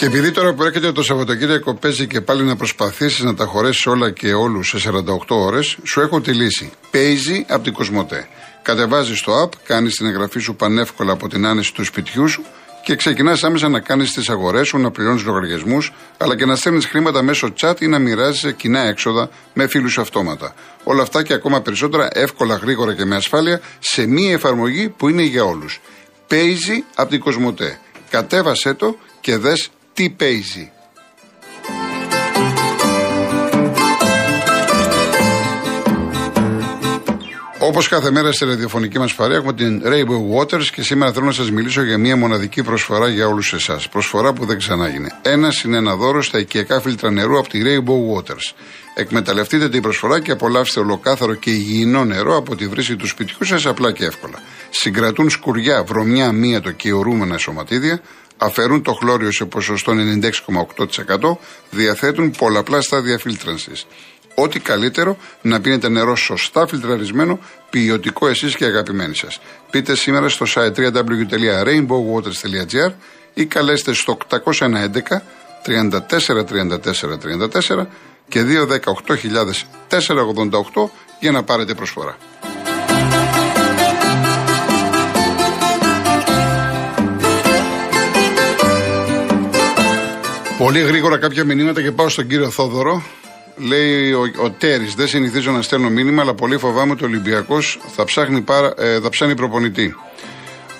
Και επειδή τώρα που έρχεται το Σαββατοκύριακο παίζει και πάλι να προσπαθήσει να τα χωρέσει όλα και όλους σε 48 ώρες, σου έχω τη λύση. Παίζει από την Κοσμοτέ. Κατεβάζεις το app, κάνεις την εγγραφή σου πανεύκολα από την άνεση του σπιτιού σου και ξεκινάς άμεσα να κάνεις τις αγορές σου, να πληρώνεις λογαριασμούς, αλλά και να στέλνεις χρήματα μέσω chat ή να μοιράζει κοινά έξοδα με φίλους αυτόματα. Όλα αυτά και ακόμα περισσότερα εύκολα, γρήγορα και με ασφάλεια σε μία εφαρμογή που είναι για όλους. Παίζει από την Κοσμοτέ. Κατέβασέ το και δες τι παίζει. Όπως κάθε μέρα στη ραδιοφωνική μας παρέα έχουμε την Rainbow Waters και σήμερα θέλω να σας μιλήσω για μια μοναδική προσφορά για όλους εσάς. Προσφορά που δεν ξανάγινε. Ένα είναι ένα δώρο στα οικιακά φίλτρα νερού από τη Rainbow Waters. Εκμεταλλευτείτε την προσφορά και απολαύστε ολοκάθαρο και υγιεινό νερό από τη βρύση του σπιτιού σας απλά και εύκολα. Συγκρατούν σκουριά, βρωμιά, μύατο και ορούμενα σωματίδια, αφαιρούν το χλώριο σε ποσοστό 96,8%, διαθέτουν πολλαπλά στάδια φίλτρανσης. Ό,τι καλύτερο να πίνετε νερό σωστά φιλτραρισμένο, ποιοτικό εσείς και αγαπημένοι σας. Πείτε σήμερα στο site www.rainbowwaters.gr ή καλέστε στο 811 34 34 34 και 218 488 για να πάρετε προσφορά. Πολύ γρήγορα κάποια μηνύματα και πάω στον κύριο Θόδωρο. Λέει ο, ο Τέρης: Δεν συνηθίζω να στέλνω μήνυμα, αλλά πολύ φοβάμαι ότι ο Ολυμπιακός θα, ψάχνει ε, θα ψάχνει προπονητή.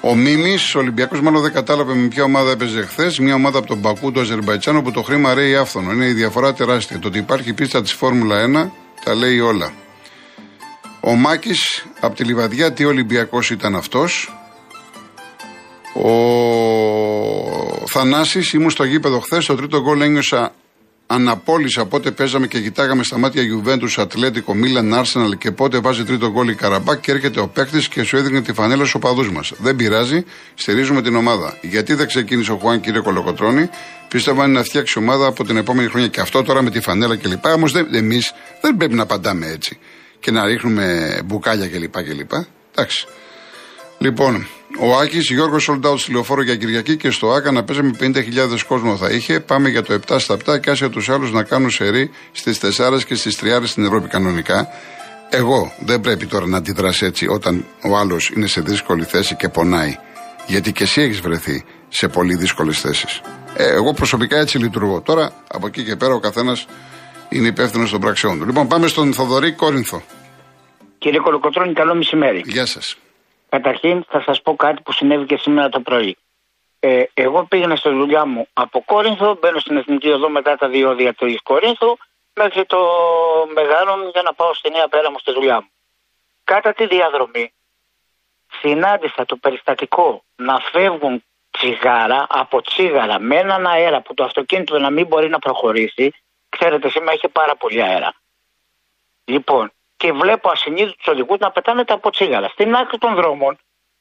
Ο Μίμης, ο Ολυμπιακός, μάλλον δεν κατάλαβε με ποια ομάδα έπαιζε χθες. Μια ομάδα από τον Μπακού, του Αζερμπαϊτζάν, όπου το χρήμα ρέει άφθονο. Είναι η διαφορά τεράστια. Το ότι υπάρχει πίστα της Φόρμουλα 1 τα λέει όλα. Ο Μάκης από τη Λιβαδιά, τι Ολυμπιακός ήταν αυτός. Ο Θανάσης, ήμουν στο γήπεδο χθες. Το τρίτο γκολ ένιωσα αναπόλυσα πότε παίζαμε και κοιτάγαμε στα μάτια Γιουβέντους, Ατλέτικο, Μίλαν, Άρσεναλ και πότε βάζει τρίτο γκολ η Καραμπάκ και έρχεται ο παίκτης και σου έδινε τη φανέλα στους οπαδούς μας. Δεν πειράζει, στηρίζουμε την ομάδα. Γιατί δεν ξεκίνησε ο Χουάν, κύριε Κολοκοτρόνη, πίστευα να φτιάξει ομάδα από την επόμενη χρονιά και αυτό τώρα με τη φανέλα κλπ. Όμως εμείς δεν πρέπει να απαντάμε έτσι και να ρίχνουμε μπουκάλια κλπ. Εντάξει. Λοιπόν, ο Άκης Γιώργος Sold στη λεωφόρο για Κυριακή και στο Άκα να παίζαμε 50.000 κόσμο θα είχε. Πάμε για το 7 στα 7 και άσε τους άλλους να κάνουν σερή στις 4 και στις 3 στην Ευρώπη κανονικά. Εγώ δεν πρέπει τώρα να αντιδράσει έτσι όταν ο άλλος είναι σε δύσκολη θέση και πονάει. Γιατί και εσύ έχεις βρεθεί σε πολύ δύσκολες θέσεις. Ε, εγώ προσωπικά έτσι λειτουργώ. Τώρα από εκεί και πέρα ο καθένας είναι υπεύθυνος των πραξιών του. Λοιπόν, πάμε στον Θοδωρή Κόρινθο. Κύριε Κολοκοτρόνη, καλό μεσημέρι. Γεια σας. Καταρχήν θα σας πω κάτι που συνέβη και σήμερα το πρωί. Ε, εγώ πήγαινα στη δουλειά μου από Κόρινθο, μπαίνω στην Εθνική Οδό μετά τα διόδια του Κόρινθου μέχρι το Μεγάλο για να πάω στη Νέα Πέρα μου στη δουλειά μου. Κάτα τη διαδρομή συνάντησα το περιστατικό να φεύγουν τσιγάρα από τσίγαρα με έναν αέρα που το αυτοκίνητο να μην μπορεί να προχωρήσει. Ξέρετε, σήμερα έχει πάρα πολύ αέρα. Λοιπόν, και βλέπω ασυνείδητους οδηγούς να πετάνε τα ποτσίγαρα. Στην άκρη των δρόμων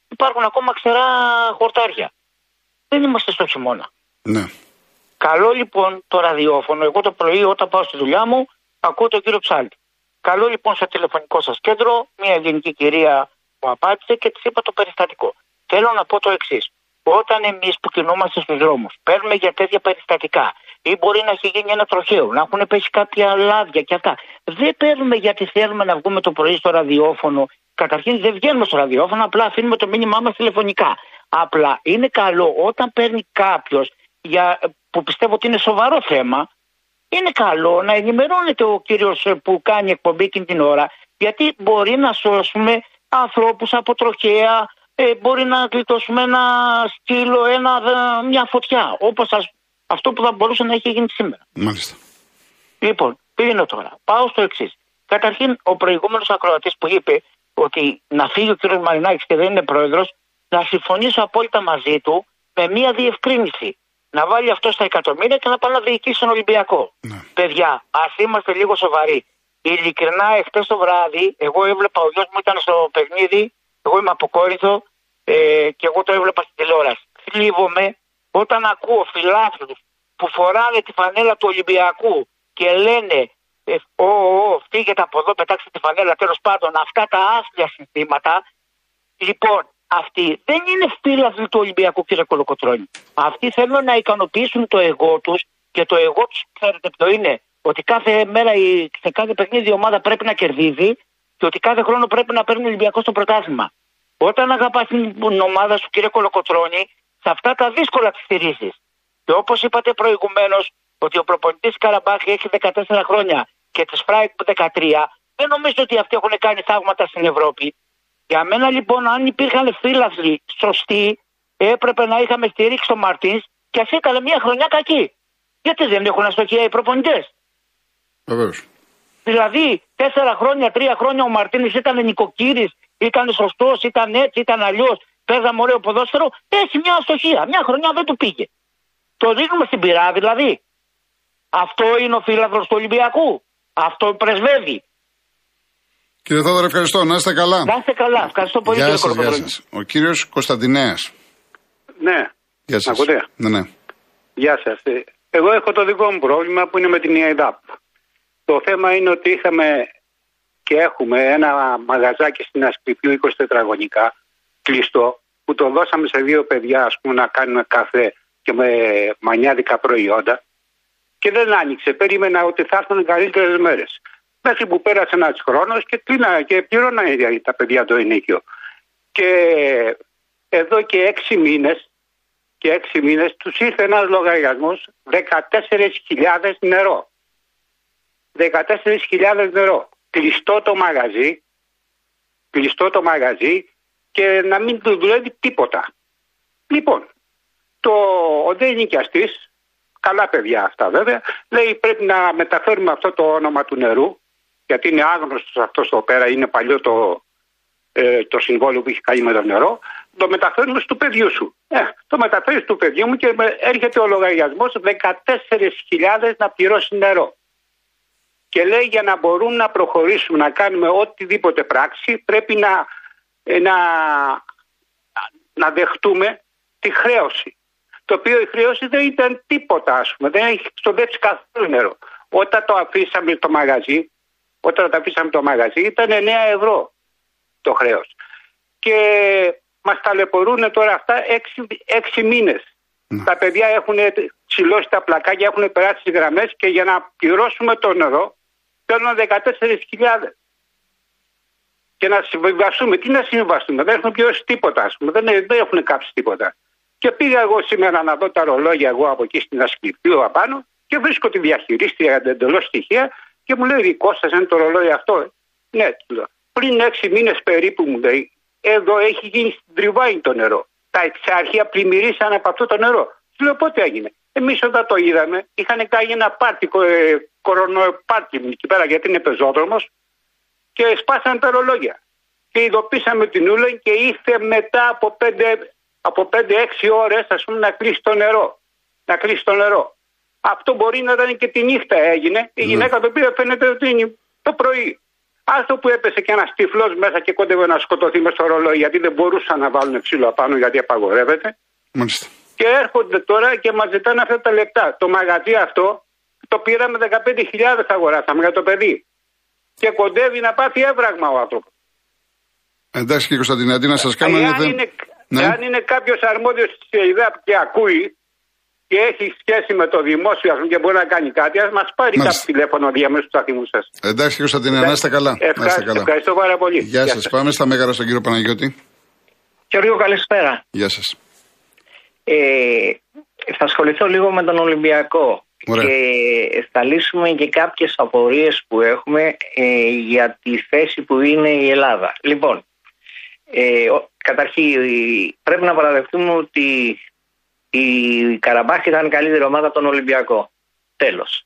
υπάρχουν ακόμα ξερά χορτάρια. Δεν είμαστε στο χειμώνα. Ναι. Καλό λοιπόν το ραδιόφωνο. Εγώ το πρωί όταν πάω στη δουλειά μου ακούω τον κύριο Ψάλτη. Καλό λοιπόν στο τηλεφωνικό σας κέντρο μια ελληνική κυρία μου απάντησε και της είπα το περιστατικό. Θέλω να πω το εξής. Όταν εμείς που κινούμαστε στους δρόμους παίρνουμε για τέτοια περιστατικά ή μπορεί να έχει γίνει ένα τροχαίο, να έχουν πέσει κάποια λάδια και αυτά. Δεν παίρνουμε γιατί θέλουμε να βγούμε το πρωί στο ραδιόφωνο. Καταρχήν δεν βγαίνουμε στο ραδιόφωνο, απλά αφήνουμε το μήνυμά μας τηλεφωνικά. Απλά είναι καλό όταν παίρνει κάποιος που πιστεύω ότι είναι σοβαρό θέμα, είναι καλό να ενημερώνεται ο κύριος που κάνει εκπομπή εκείνη την ώρα, γιατί μπορεί να σώσουμε ανθρώπους από τροχαία, ε, μπορεί να γλιτώσουμε ένα σκύλο, ένα, μια φωτιά. Όπως αυτό που θα μπορούσε να έχει γίνει σήμερα. Μάλιστα. Λοιπόν, πήγαινε τώρα. Πάω στο εξής. Καταρχήν, ο προηγούμενος ακροατής που είπε ότι να φύγει ο κ. Μαρινάκης και δεν είναι πρόεδρος, να συμφωνήσω απόλυτα μαζί του με μία διευκρίνηση. Να βάλει αυτό στα εκατομμύρια και να πάει να διοικήσει τον Ολυμπιακό. Ναι. Παιδιά, ας είμαστε λίγο σοβαροί. Ειλικρινά, εχθές το βράδυ, εγώ έβλεπα, ο γιος μου ήταν στο παιχνίδι, εγώ είμαι από ε, και εγώ το έβλεπα στην τηλεόραση. Θλίβομαι όταν ακούω φιλάθλους που φοράνε τη φανέλα του Ολυμπιακού και λένε ε, «Ω, ω, φύγετε από εδώ, πετάξτε τη φανέλα», τέλος πάντων, αυτά τα άθλια συνθήματα, λοιπόν, αυτοί δεν είναι φίλαθλοι του Ολυμπιακού, κύριε Κολοκοτρόνη. Αυτοί θέλουν να ικανοποιήσουν το εγώ τους και το εγώ τους, ξέρετε ποιο είναι, ότι κάθε μέρα η, σε κάθε παιχνίδι η ομάδα πρέπει να κερδίζει και ότι κάθε χρόνο πρέπει να παίρνει ο Ολυμπιακός στο πρωτάθλημα. Όταν αγαπάς την ομάδα σου, κύριε Κολοκοτρόνη, σε αυτά τα δύσκολα τη στηρίζεις. Και όπως είπατε προηγουμένως, ότι ο προπονητής Καραμπάχ έχει 14 χρόνια και της Φράιμπουργκ 13, δεν νομίζω ότι αυτοί έχουν κάνει θαύματα στην Ευρώπη. Για μένα λοιπόν, αν υπήρχαν φίλαθλοι σωστοί, έπρεπε να είχαμε στηρίξει τον Μαρτίνς και ας ήταν μια χρονιά κακή. Γιατί δεν έχουν αστοχία οι προπονητές; Βεβαίως. Δηλαδή, τέσσερα χρόνια, τρία χρόνια ο Μαρτίνη ήταν νοικοκύρης, ήταν σωστός, ήταν έτσι, ήταν αλλιώς. Παίζαμε ωραίο ποδόσφαιρο. Έχει μια αστοχία. Μια χρονιά δεν του πήγε. Το δείχνουμε στην πειρά δηλαδή. Αυτό είναι ο φίλαθρο του Ολυμπιακού. Αυτό πρεσβεύει. Κύριε Θόδωρο, ευχαριστώ. Να είστε καλά. Να είστε καλά. Ευχαριστώ πολύ. Γεια σας, γεια σας. Ο κύριος Κωνσταντινέας. Ναι. Γεια σας. Ακούτε; Ναι, ναι. Γεια σας. Εγώ έχω το δικό μου πρόβλημα που είναι με την ΙΑΕΔΑΠ. Το θέμα είναι ότι είχαμε και έχουμε ένα μαγαζάκι στην Ασκληπιού 24 τετραγωνικά κλειστό που το δώσαμε σε δύο παιδιά ας πούμε, να κάνουν καφέ και με μανιάδικα προϊόντα και δεν άνοιξε. Περίμενα ότι θα έρθουν καλύτερες μέρες. Μέχρι που πέρασε ένας χρόνος και, κλείνα, και πλήρωνα τα παιδιά το ενίκιο. Και εδώ και έξι μήνες και έξι μήνες τους ήρθε ένας λογαριασμός 14.000 νερό. 14.000 νερό. Κλειστό το μαγαζί, κλειστό το μαγαζί και να μην του δουλεύει τίποτα. Λοιπόν, το, ο δε νοικιαστής, καλά παιδιά αυτά βέβαια, λέει πρέπει να μεταφέρουμε αυτό το όνομα του νερού, γιατί είναι άγνωστος αυτός εδώ πέρα, είναι παλιό το, ε, το συμβόλαιο που έχει κάνει με το νερό, το μεταφέρουμε στο παιδιού σου. Ε, το μεταφέρεις στο παιδιού μου και έρχεται ο λογαριασμός 14.000 να πληρώσει νερό. Και λέει για να μπορούν να προχωρήσουμε να κάνουμε οτιδήποτε πράξη πρέπει να, ε, να, να δεχτούμε τη χρέωση. Το οποίο η χρέωση δεν ήταν τίποτα, ας πούμε, δεν έχει ξοδέψει καθόλου νερό. Όταν το αφήσαμε το μαγαζί, όταν το αφήσαμε το μαγαζί ήταν 9 ευρώ το χρέος. Και μας ταλαιπωρούν τώρα αυτά 6, μήνες. Ναι. Τα παιδιά έχουν ψηλώσει τα πλακάκια, έχουν περάσει τις γραμμές και για να πληρώσουμε το νερό παίρνουν 14.000 και να συμβιβαστούμε. Τι να συμβιβαστούμε, δεν έχουν πληρώσει τίποτα, ας πούμε. Δεν, δεν έχουν κάψει τίποτα. Και πήγα εγώ σήμερα να δω τα ρολόγια εγώ από εκεί στην Ασκληπίου απάνω και βρίσκω τη διαχειρίστρια εντελώς στοιχεία και μου λέει: Κώστας, είναι το ρολόι αυτό; Ναι, του λέω. Πριν έξι μήνες περίπου μου λέει: Εδώ έχει γίνει στην τριβάη το νερό. Τα εξάρχεια πλημμυρίσαν από αυτό το νερό. Του λέω: Πότε έγινε; Εμείς όταν το είδαμε, είχαν κάνει ένα πάρτι, ε, κορονοπάρτι εκεί πέρα γιατί είναι πεζόδρομος και σπάσαν τα ρολόγια. Και ειδοποίησαμε την Ούλα και ήρθε μετά από 5 από 5-6 ώρες, ας πούμε, να κλείσει το νερό. Να κλείσει το νερό. Αυτό μπορεί να ήταν και τη νύχτα έγινε. Η ναι. γυναίκα το πήρε, φαίνεται ότι είναι το πρωί. Άστο που έπεσε και ένας τυφλός μέσα και κόντευε να σκοτωθεί μες στο ρολόι, γιατί δεν μπορούσαν να βάλουν ξύλο απάνω, γιατί απαγορεύεται. Μάλιστα. Και έρχονται τώρα και μας ζητάνε αυτά τα λεπτά. Το μαγαζί αυτό το πήραμε 15.000 αγοράσαμε για το παιδί. Και κοντεύει να πάθει έβραγμα ο άνθρωπος. Εντάξει και Κωνσταντινάτη, να σας κάνω ένα θέμα. Ναι. Εάν είναι κάποιος αρμόδιος τη ΕΙΔΑΠ και ακούει και έχει σχέση με το δημόσιο πούμε, και μπορεί να κάνει κάτι, ας μας πάρει κάποιο τηλέφωνο διαμέσου του σταθμού σας. Εντάξει, Κωνσταντινέ, να είστε καλά. Ευχαριστώ, καλά. ευχαριστώ πάρα πολύ. Γεια, Γεια σας. Πάμε στα μέγαρα στον κύριο Παναγιώτη. Κύριο, καλησπέρα. Γεια σας. Ε, θα ασχοληθώ λίγο με τον Ολυμπιακό. Ωραία. Και θα λύσουμε και κάποιες απορίες που έχουμε ε, για τη θέση που είναι η Ελλάδα. Λοιπόν, ε, καταρχήν πρέπει να παραδεχτούμε ότι η Καραμπάχ ήταν η καλύτερη ομάδα από τον Ολυμπιακό. Τέλος.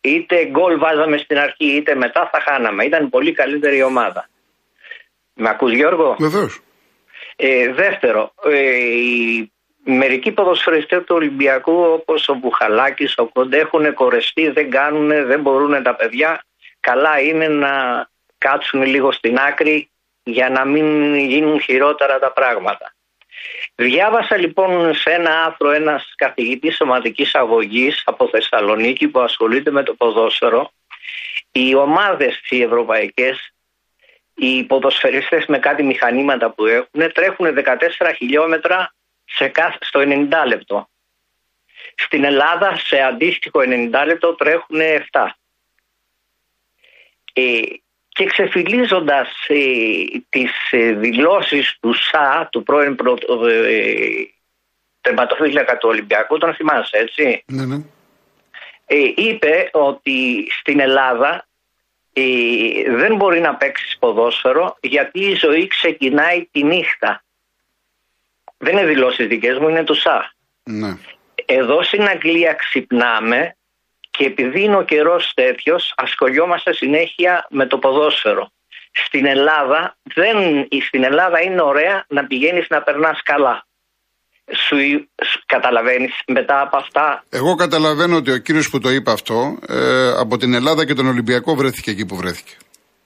Είτε γκολ βάζαμε στην αρχή είτε μετά θα χάναμε. Ήταν πολύ καλύτερη ομάδα. Με ακούς Γιώργο; Βεβαίως. Ε, δεύτερο, ε, οι μερικοί ποδοσφαιριστές του Ολυμπιακού όπως ο Μπουχαλάκης, ο Κοντέ έχουν κορεστεί, δεν κάνουν, δεν μπορούν τα παιδιά. Καλά είναι να κάτσουν λίγο στην άκρη για να μην γίνουν χειρότερα τα πράγματα. Διάβασα λοιπόν σε ένα άθρο ένας καθηγητής σωματικής αγωγής από Θεσσαλονίκη που ασχολείται με το ποδόσφαιρο οι ομάδες οι ευρωπαϊκές οι ποδοσφαιριστές με κάτι μηχανήματα που έχουν τρέχουν 14 χιλιόμετρα σε κάθε, στο 90 λεπτό. Στην Ελλάδα σε αντίστοιχο 90 λεπτό τρέχουν 7. Ε, και ξεφυλίζοντας ε, τις ε, δηλώσεις του ΣΑ, του πρώην προ, ε, τερματοφύλακα του Ολυμπιακού, τον θυμάσαι έτσι; Ναι, ναι. Ε, είπε ότι στην Ελλάδα ε, δεν μπορεί να παίξει ποδόσφαιρο γιατί η ζωή ξεκινάει τη νύχτα. Δεν είναι δηλώσεις δικές μου, είναι του ΣΑ. ναι. Εδώ στην Αγγλία ξυπνάμε και επειδή είναι ο καιρός τέτοιος, ασχολιόμαστε συνέχεια με το ποδόσφαιρο. Στην Ελλάδα, δεν, στην Ελλάδα είναι ωραία να πηγαίνεις να περνάς καλά. Σου, σου καταλαβαίνεις μετά από αυτά; Εγώ καταλαβαίνω ότι ο κύριος που το είπε αυτό ε, από την Ελλάδα και τον Ολυμπιακό βρέθηκε εκεί που βρέθηκε.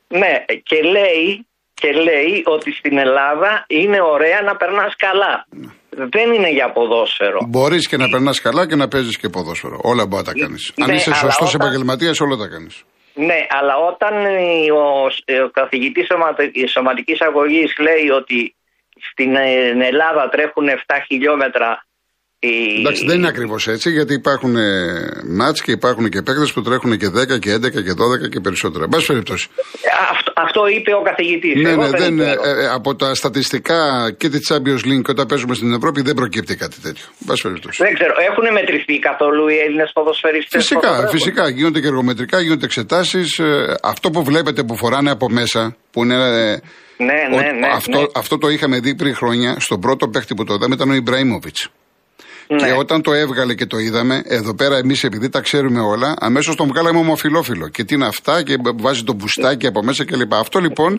Ναι, και λέει, και λέει ότι στην Ελλάδα είναι ωραία να περνάς καλά. Δεν είναι για ποδόσφαιρο. Μπορείς και να περνάς καλά και να παίζεις και ποδόσφαιρο. Όλα μπορεί να τα κάνεις. Ναι, Αν είσαι αλλά σωστός όταν- επαγγελματίας, όλα τα κάνεις. Ναι, αλλά όταν ε, ο, ο καθηγητής σωματι- σωματικής αγωγής λέει ότι στην ε, Ελλάδα τρέχουν 7 χιλιόμετρα οι- Εντάξει, δεν είναι ακριβώς έτσι, γιατί υπάρχουν ε, μάτς και υπάρχουν και παίκτες που τρέχουν και 10 και 11 και 12 και περισσότερα. Εν πάση περιπτώσει. Αυτό, αυτό είπε ο καθηγητής. Ναι, Εγώ ναι, δεν, ε, ξέρω. ε, από τα στατιστικά και τη Champions League και όταν παίζουμε στην Ευρώπη δεν προκύπτει κάτι τέτοιο. Εν πάση περιπτώσει. Δεν ξέρω, έχουν μετρηθεί καθόλου οι Έλληνες ποδοσφαιριστές. Φυσικά, φωτογράφους; φυσικά. Γίνονται και εργομετρικά, γίνονται εξετάσεις. αυτό που βλέπετε που φοράνε από μέσα, που είναι. ε, Ναι, ναι, ότι- ναι, αυτό, ναι. αυτό το είχαμε δει πριν χρόνια. Στον πρώτο παίχτη που το είδαμε ήταν ο Ιμπραήμοβιτς. Ναι. Και όταν το έβγαλε και το είδαμε, εδώ πέρα εμείς επειδή τα ξέρουμε όλα, αμέσως τον βγάλαμε ομοφιλόφιλο. Και τι είναι αυτά, και βάζει το μπουστάκι από μέσα κλπ. Αυτό λοιπόν,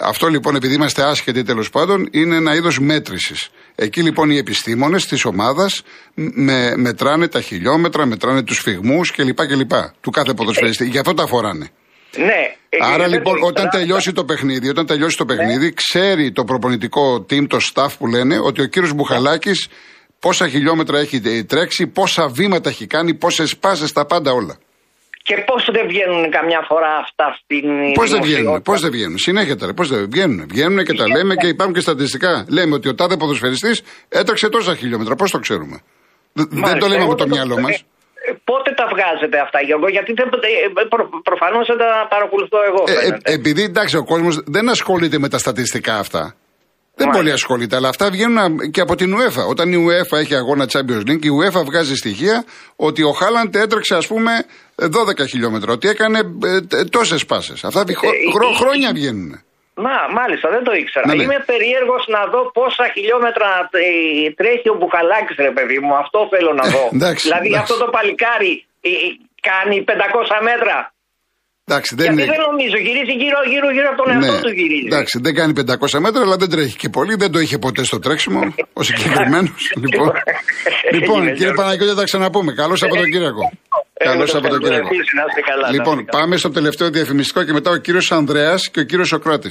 αυτό λοιπόν, επειδή είμαστε άσχετοι τέλος πάντων, είναι ένα είδος μέτρησης. Εκεί λοιπόν οι επιστήμονες της ομάδας με, μετράνε τα χιλιόμετρα, μετράνε τους φυγμούς κλπ. κλπ. Του κάθε ποδοσφαιριστή. Γι' αυτό τα φοράνε. Ναι. ε, Άρα δεν λοιπόν, το όταν ήξερα. τελειώσει το παιχνίδι, όταν τελειώσει το παιχνίδι, ξέρει το προπονητικό team, το staff που λένε, ότι ο κύριος Μπουχαλάκης πόσα χιλιόμετρα έχει ε, τρέξει, πόσα βήματα έχει κάνει, πόσες πάσε, τα πάντα όλα. Και πώς δεν βγαίνουν καμιά φορά αυτά στην Πώς δεν βγαίνουν, δημοσιότητα. πώς δεν βγαίνουν. Συνέχεια τώρα, πώς δεν βγαίνουν. Βγαίνουν και τα λέμε και υπάρχουν και στατιστικά. Λέμε ότι ο τάδε ποδοσφαιριστής έτρεξε τόσα χιλιόμετρα. Πώς το ξέρουμε; Δε- Δεν Μάλιστα, το λέμε εγώ από το δεν μυαλό μας. ε, ε, Πότε τα βγάζετε αυτά, Γιώργο, γιατί δεν, ε, προ, προφανώς δεν τα παρακολουθώ εγώ. Ε, φαίνεται. επειδή εντάξει, ο κόσμος δεν ασχολείται με τα στατιστικά αυτά. Δεν Μάλιστα. πολύ ασχολείται, αλλά αυτά βγαίνουν α- και από την UEFA. Όταν η UEFA έχει αγώνα Champions League, η UEFA βγάζει στοιχεία ότι ο Χάλαντ έτρεξε, ας πούμε, 12 χιλιόμετρα. Ότι έκανε τόσες πάσες. Αυτά δι- χρο- Ε, χρο- ε, χρόνια βγαίνουν. Μα, μάλιστα, δεν το ήξερα. Ναι, ναι. Είμαι περίεργος να δω πόσα χιλιόμετρα ε, τρέχει ο Μπουκαλάκης, ρε παιδί μου. Αυτό θέλω να δω. εντάξει, δηλαδή εντάξει. αυτό το παλικάρι ε, ε, κάνει 500 μέτρα. Εντάξει, δεν γιατί είναι. δεν νομίζω, γυρίζει γύρω, γύρω, γύρω από τον εαυτό του γυρίζει. Ναι. εντάξει, δεν κάνει 500 μέτρα, αλλά δεν τρέχει και πολύ. Δεν το είχε ποτέ στο τρέξιμο ο συγκεκριμένο. λοιπόν, λοιπόν Έγινε, κύριε Γιώργο. Παναγιώτη, θα ξαναπούμε. Καλό Σαββατοκύριακο. Εγώ Καλό το Σαββατοκύριακο. ευχαριστώ. Επίσης, να είστε καλά, να Λοιπόν, είστε καλά. πάμε στο τελευταίο διαφημιστικό και μετά ο κύριο Ανδρέα και ο κύριο Σοκράτη.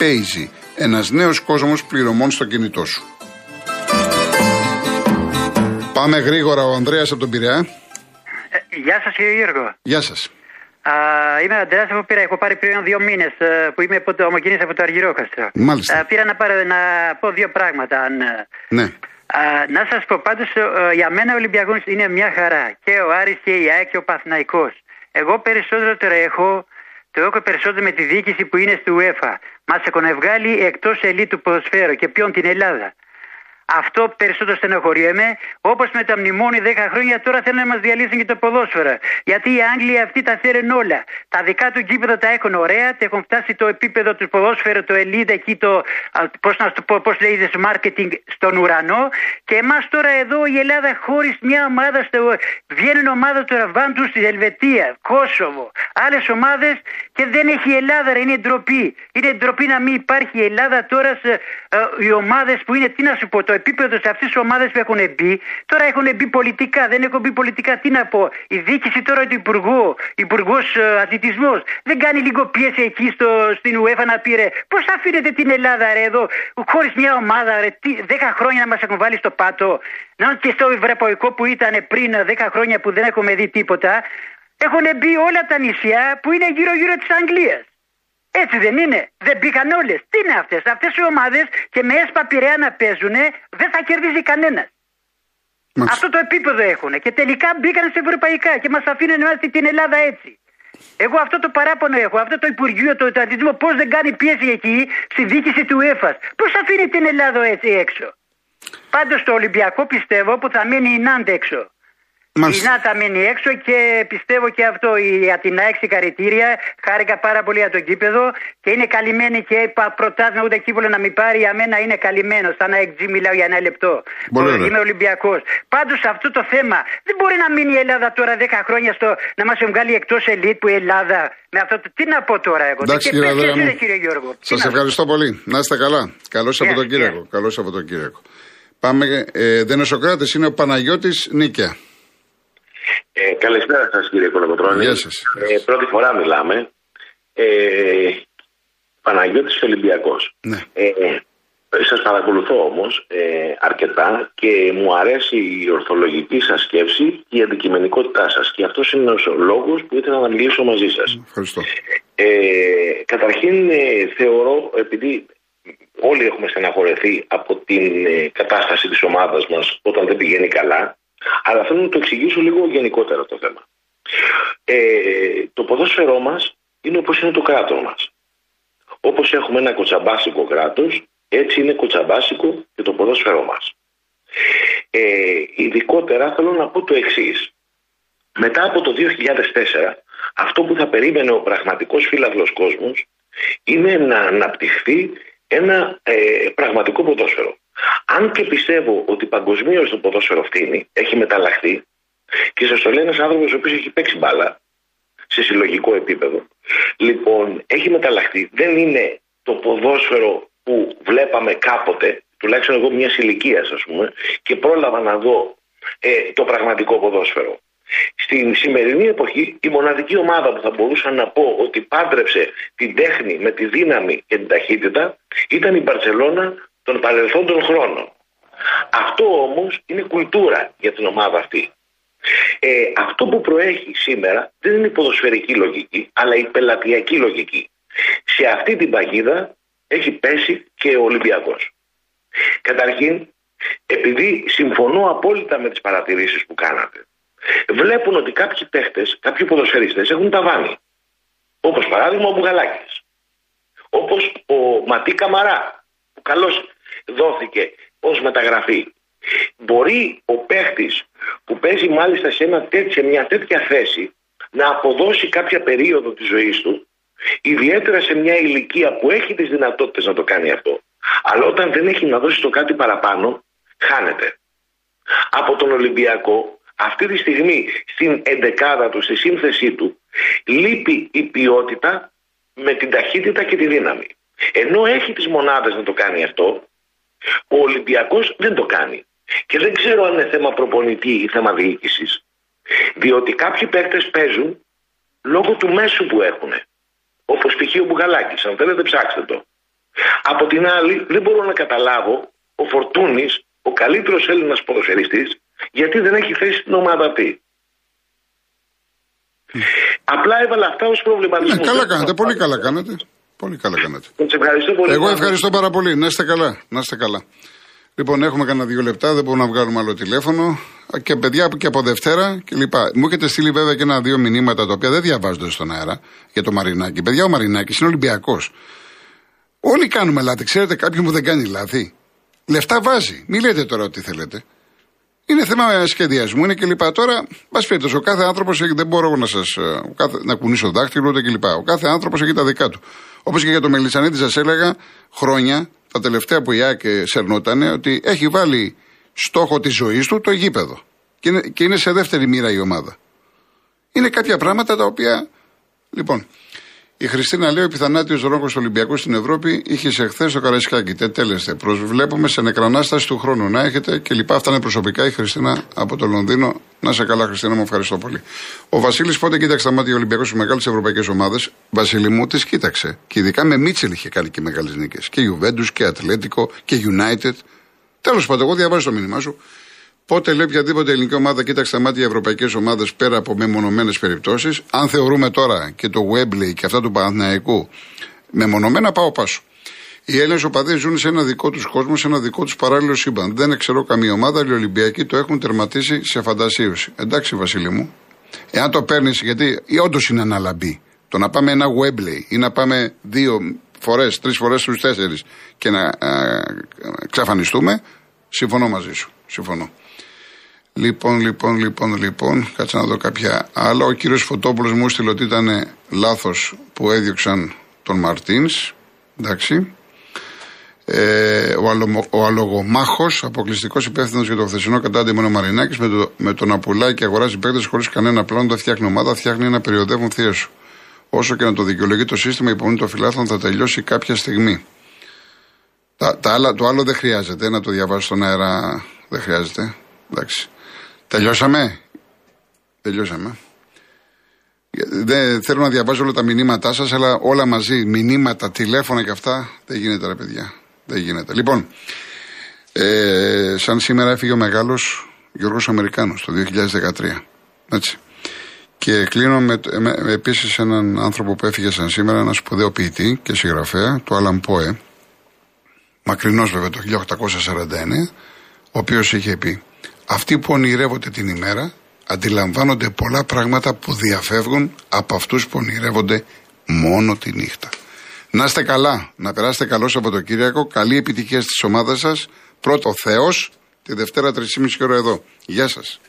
Paisy, ένας νέος κόσμος πληρωμών στο κινητό σου. Πάμε γρήγορα ο Ανδρέας από τον Πειραιά. Ε, Γεια σας, κύριε Γιώργο. Γεια σας. Α, είμαι ο Αντρέας από Πειραιά. Έχω πάρει πριν δύο μήνες που είμαι από το ομοκίνηση από το Αργυρόκαστρο. Μάλιστα. Α, πήρα να, πάρω, να πω δύο πράγματα. Αν, ε, Ναι. α, να σας πω πάντως, για μένα ο Ολυμπιακός είναι μια χαρά. Και ο Άρης και η ΑΕΚ και ο Παθηναϊκός. Εγώ περισσότερο τρέχω, το έχω περισσότερο με τη διοίκηση που είναι στη UEFA. Μας έχουν βγάλει εκτός ελίτ του ποδοσφαίρου και ποιον την Ελλάδα. Αυτό περισσότερο στενοχωριέμαι. Όπως με τα μνημόνια 10 χρόνια τώρα θέλουν να μας διαλύσουν και το ποδόσφαιρο. Γιατί οι Άγγλοι αυτοί τα θέλουν όλα. Τα δικά του γήπεδα τα έχουν ωραία, τα έχουν φτάσει το επίπεδο του ποδόσφαιρου, το ελίδα εκεί, το. Πώς να το πω, πώς λέγεται, marketing στον ουρανό. Και εμάς τώρα εδώ η Ελλάδα χωρίς μια ομάδα. Στο, βγαίνουν ομάδα του Ραβάν του στη Ελβετία, Κόσοβο, άλλες ομάδες και δεν έχει Ελλάδα, ρε, είναι ντροπή. Είναι ντροπή να μην υπάρχει η Ελλάδα τώρα σε, ε, οι ομάδες που είναι, τι να σου πω, το επίπεδο σε αυτές τις ομάδες που έχουν μπει, τώρα έχουν μπει πολιτικά. Δεν έχουν μπει πολιτικά, τι να πω. Η διοίκηση τώρα του Υπουργού, Υπουργός ε, Αθλητισμός, δεν κάνει λίγο πίεση εκεί στο, στην UEFA να πει ρε, πώς αφήνετε την Ελλάδα ρε εδώ, χωρίς μια ομάδα ρε, τι, 10 χρόνια να μας έχουν βάλει στο πάτο. Να και στο Ευρωπαϊκό που ήταν πριν 10 χρόνια που δεν έχουμε δει τίποτα, έχουν μπει όλα τα νησιά που είναι γύρω-γύρω της Αγγλίας. Έτσι δεν είναι. Δεν μπήκαν όλες. Τι είναι αυτές; Αυτές οι ομάδες και με έσπα πειραιά να παίζουν δεν θα κερδίζει κανένας. Αυτό το επίπεδο έχουν. Και τελικά μπήκαν σε ευρωπαϊκά και μας αφήνουν να την Ελλάδα έτσι. Εγώ αυτό το παράπονο έχω. Αυτό το Υπουργείο, το Ιταλισμό, πώς δεν κάνει πίεση εκεί στη διοίκηση του ΕΦΑΣ. Πώς αφήνει την Ελλάδα έτσι έξω; Πάντως το Ολυμπιακό πιστεύω που θα μείνει η Νάντ έξω. Η Νάτα μείνει έξω και πιστεύω και αυτό η Αθηνά συγχαρητήρια. Χάρηκα πάρα πολύ για το κήπεδο και είναι καλυμμένη και είπα προτάσμα ούτε κύπολο να μην πάρει. Για μένα είναι καλυμμένος. Σαν να εκτζή μιλάω για ένα λεπτό. Πολύ Είμαι Ολυμπιακός. Πάντως αυτό το θέμα δεν μπορεί να μείνει η Ελλάδα τώρα 10 χρόνια στο να μας βγάλει εκτός ελίτ που η Ελλάδα. Με αυτό το, τι να πω τώρα εγώ. Εντάξει, κύριε, κύριε, κύριε Γιώργο; Σας ευχαριστώ πολύ. Να είστε καλά. Καλό από τον Κύριακο. Καλό από τον Κύριακο. Πάμε. Ε, δεν είναι ο Σοκράτη, είναι ο Παναγιώτης Νίκαια. Ε, καλησπέρα σας, κύριε Κολοκοτρόνη. Γεια σας. Ε, πρώτη φορά μιλάμε. Ε, Παναγιώτης Ολυμπιακός. Ναι. Ε, σας παρακολουθώ όμως ε, αρκετά και μου αρέσει η ορθολογική σας σκέψη και η αντικειμενικότητά σας και αυτός είναι ο λόγος που ήθελα να μιλήσω μαζί σας. Ευχαριστώ. Ε, καταρχήν ε, θεωρώ, επειδή όλοι έχουμε στεναχωρεθεί από την ε, κατάσταση της ομάδας μας όταν δεν πηγαίνει καλά, αλλά θέλω να το εξηγήσω λίγο γενικότερα το θέμα. Ε, το ποδόσφαιρό μας είναι όπως είναι το κράτος μας. Όπως έχουμε ένα κοτσαμπάσικο κράτος, έτσι είναι κοτσαμπάσικο και το ποδόσφαιρό μας. Ε, ειδικότερα θέλω να πω το εξής. Μετά από το 2004, αυτό που θα περίμενε ο πραγματικός φύλαυλος κόσμος είναι να αναπτυχθεί ένα ε, πραγματικό ποδόσφαιρο. Αν και πιστεύω ότι παγκοσμίως το ποδόσφαιρο φτύνει, έχει μεταλλαχθεί και σας το λέει ένας άνθρωπος ο οποίος έχει παίξει μπάλα σε συλλογικό επίπεδο. Λοιπόν, έχει μεταλλαχθεί. Δεν είναι το ποδόσφαιρο που βλέπαμε κάποτε, τουλάχιστον εγώ μιας ηλικίας, ας πούμε, και πρόλαβα να δω ε, το πραγματικό ποδόσφαιρο. Στην σημερινή εποχή η μοναδική ομάδα που θα μπορούσα να πω ότι πάντρεψε την τέχνη με τη δύναμη και την ταχύτητα ήταν η Μπαρσελόνα των παρελθόντων χρόνων. Αυτό όμως είναι κουλτούρα για την ομάδα αυτή. Ε, αυτό που προέχει σήμερα δεν είναι η ποδοσφαιρική λογική, αλλά η πελατειακή λογική. Σε αυτή την παγίδα έχει πέσει και ο Ολυμπιακός. Καταρχήν, επειδή συμφωνώ απόλυτα με τις παρατηρήσεις που κάνατε, βλέπουν ότι κάποιοι παίχτες, κάποιοι ποδοσφαιριστές έχουν ταβάνει. Όπως παράδειγμα ο Μπουγαλάκης. Όπως ο Ματί Καμαρά, που καλώς δόθηκε ως μεταγραφή. Μπορεί ο παίχτης που παίζει μάλιστα σε, ένα τέτοια, μια τέτοια θέση να αποδώσει κάποια περίοδο της ζωής του ιδιαίτερα σε μια ηλικία που έχει τις δυνατότητες να το κάνει αυτό αλλά όταν δεν έχει να δώσει το κάτι παραπάνω χάνεται. Από τον Ολυμπιακό αυτή τη στιγμή στην εντεκάδα του, στη σύνθεσή του λείπει η ποιότητα με την ταχύτητα και τη δύναμη. Ενώ έχει τις μονάδες να το κάνει αυτό ο Ολυμπιακός δεν το κάνει. Και δεν ξέρω αν είναι θέμα προπονητή ή θέμα διοίκησης. Διότι κάποιοι παίκτες παίζουν λόγω του μέσου που έχουν. Όπως π.χ. ο Μπουγαλάκης. Αν θέλετε, ψάξτε το. Από την άλλη, δεν μπορώ να καταλάβω ο Φορτούνης, ο καλύτερος Έλληνας ποδοσφαιριστής, γιατί δεν έχει θέση στην ομάδα αυτή. Απλά έβαλα αυτά ως προβληματισμό. Ναι, καλά κάνετε, πολύ καλά κάνετε. Πολύ καλά κάνατε. ευχαριστώ πολύ. Εγώ ευχαριστώ πάρα πολύ. Να είστε καλά. Να είστε καλά. Λοιπόν, έχουμε κανένα δύο λεπτά, δεν μπορούμε να βγάλουμε άλλο τηλέφωνο. Και παιδιά και από Δευτέρα και λοιπά. Μου έχετε στείλει βέβαια και ένα-δύο μηνύματα τα οποία δεν διαβάζονται στον αέρα για το Μαρινάκι. Παιδιά, ο Μαρινάκης είναι Ολυμπιακός. Όλοι κάνουμε λάθη. Ξέρετε κάποιον που δεν κάνει λάθη. Λεφτά βάζει. Μην λέτε τώρα ό,τι θέλετε. Είναι θέμα σχεδιασμού, είναι κλπ. Τώρα, μας πείτε, ο κάθε άνθρωπος δεν μπορώ να σας να κουνήσω δάχτυλο ούτε κλπ. Ο κάθε άνθρωπος έχει τα δικά του. Όπως και για το Μελισανίδη, σας έλεγα χρόνια, τα τελευταία που η ΑΕΚ σερνότανε, ότι έχει βάλει στόχο τη ζωή του το γήπεδο. Και είναι, και είναι σε δεύτερη μοίρα η ομάδα. Είναι κάποια πράγματα τα οποία. Λοιπόν, η Χριστίνα λέει: Ο πιθανάτιος ρόκο του Ολυμπιακού στην Ευρώπη είχε σε χθες το Καραϊσκάκι. Τετέλεστε. Προσβλέπουμε σε νεκρανάσταση του χρόνου να έχετε και λοιπά. Αυτά είναι προσωπικά η Χριστίνα από το Λονδίνο. Να σε καλά, Χριστίνα, μου ευχαριστώ πολύ. Ο Βασίλης πότε κοίταξε τα μάτια Ολυμπιακού στι μεγάλες ευρωπαϊκές ομάδες; Βασίλη μου τις κοίταξε. Και ειδικά με Μίτσελ είχε κάνει και μεγάλες νίκες. Και Juventus και Ατλέτικο και United. Τέλος πάντων, εγώ διαβάζω το μήνυμά σου. Πότε λέει οποιαδήποτε ελληνική ομάδα κοίταξε τα μάτια ευρωπαϊκές ομάδες πέρα από μεμονωμένες περιπτώσεις. Αν θεωρούμε τώρα και το Webley και αυτά του Παναθηναϊκού μεμονωμένα, πάω πάσο. Οι Έλληνες οπαδοί ζουν σε ένα δικό τους κόσμο, σε ένα δικό τους παράλληλο σύμπαν. Δεν ξέρω καμία ομάδα, οι Ολυμπιακοί το έχουν τερματίσει σε φαντασίωση. Εντάξει, Βασίλη μου. Εάν το παίρνεις, γιατί όντως είναι αναλαμπή. Το να πάμε ένα Webley ή να πάμε δύο φορές, τρεις φορές στους τέσσερις και να εξαφανιστούμε, συμφωνώ μαζί σου. Συμφωνώ. Λοιπόν, λοιπόν, λοιπόν, λοιπόν, κάτσε να δω κάποια άλλα. Ο κύριος Φωτόπουλος μου έστειλε ότι ήταν λάθος που έδιωξαν τον Μαρτίνς. Εντάξει. Ε, ο, αλο, ο αλογομάχος, αποκλειστικός υπεύθυνος για το χθεσινό κατάντημα ο Μαρινάκης, με, το, με τον Απουλάκη και αγοράζει παίκτες χωρίς κανένα πλάνο, δεν φτιάχνει ομάδα, φτιάχνει ένα περιοδεύον θεία σου. Όσο και να το δικαιολογεί το σύστημα, η υπομονή των φιλάθλων θα τελειώσει κάποια στιγμή. Τα, τα άλλα, το άλλο δεν χρειάζεται να το διαβάσω στον αέρα. Δεν χρειάζεται. Εντάξει. Τελειώσαμε; Τελειώσαμε. Δεν θέλω να διαβάζω όλα τα μηνύματά σας, αλλά όλα μαζί, μηνύματα, τηλέφωνα και αυτά, δεν γίνεται ρε παιδιά. Δεν γίνεται. Λοιπόν, ε, σαν σήμερα έφυγε ο μεγάλος Γιώργος Αμερικάνος το 2013. Έτσι. Και κλείνω με, με, με επίσης έναν άνθρωπο που έφυγε σαν σήμερα, ένα σπουδαίο ποιητή και συγγραφέα, το Άλαν Πόε, μακρινός βέβαια το 1849, ο οποίος είχε πει αυτοί που ονειρεύονται την ημέρα αντιλαμβάνονται πολλά πράγματα που διαφεύγουν από αυτούς που ονειρεύονται μόνο τη νύχτα. Να είστε καλά, να περάσετε καλό Σαββατοκύριακο, καλή επιτυχία στις ομάδες σας, πρώτο Θεός, τη Δευτέρα 3.30 ώρα εδώ. Γεια σας.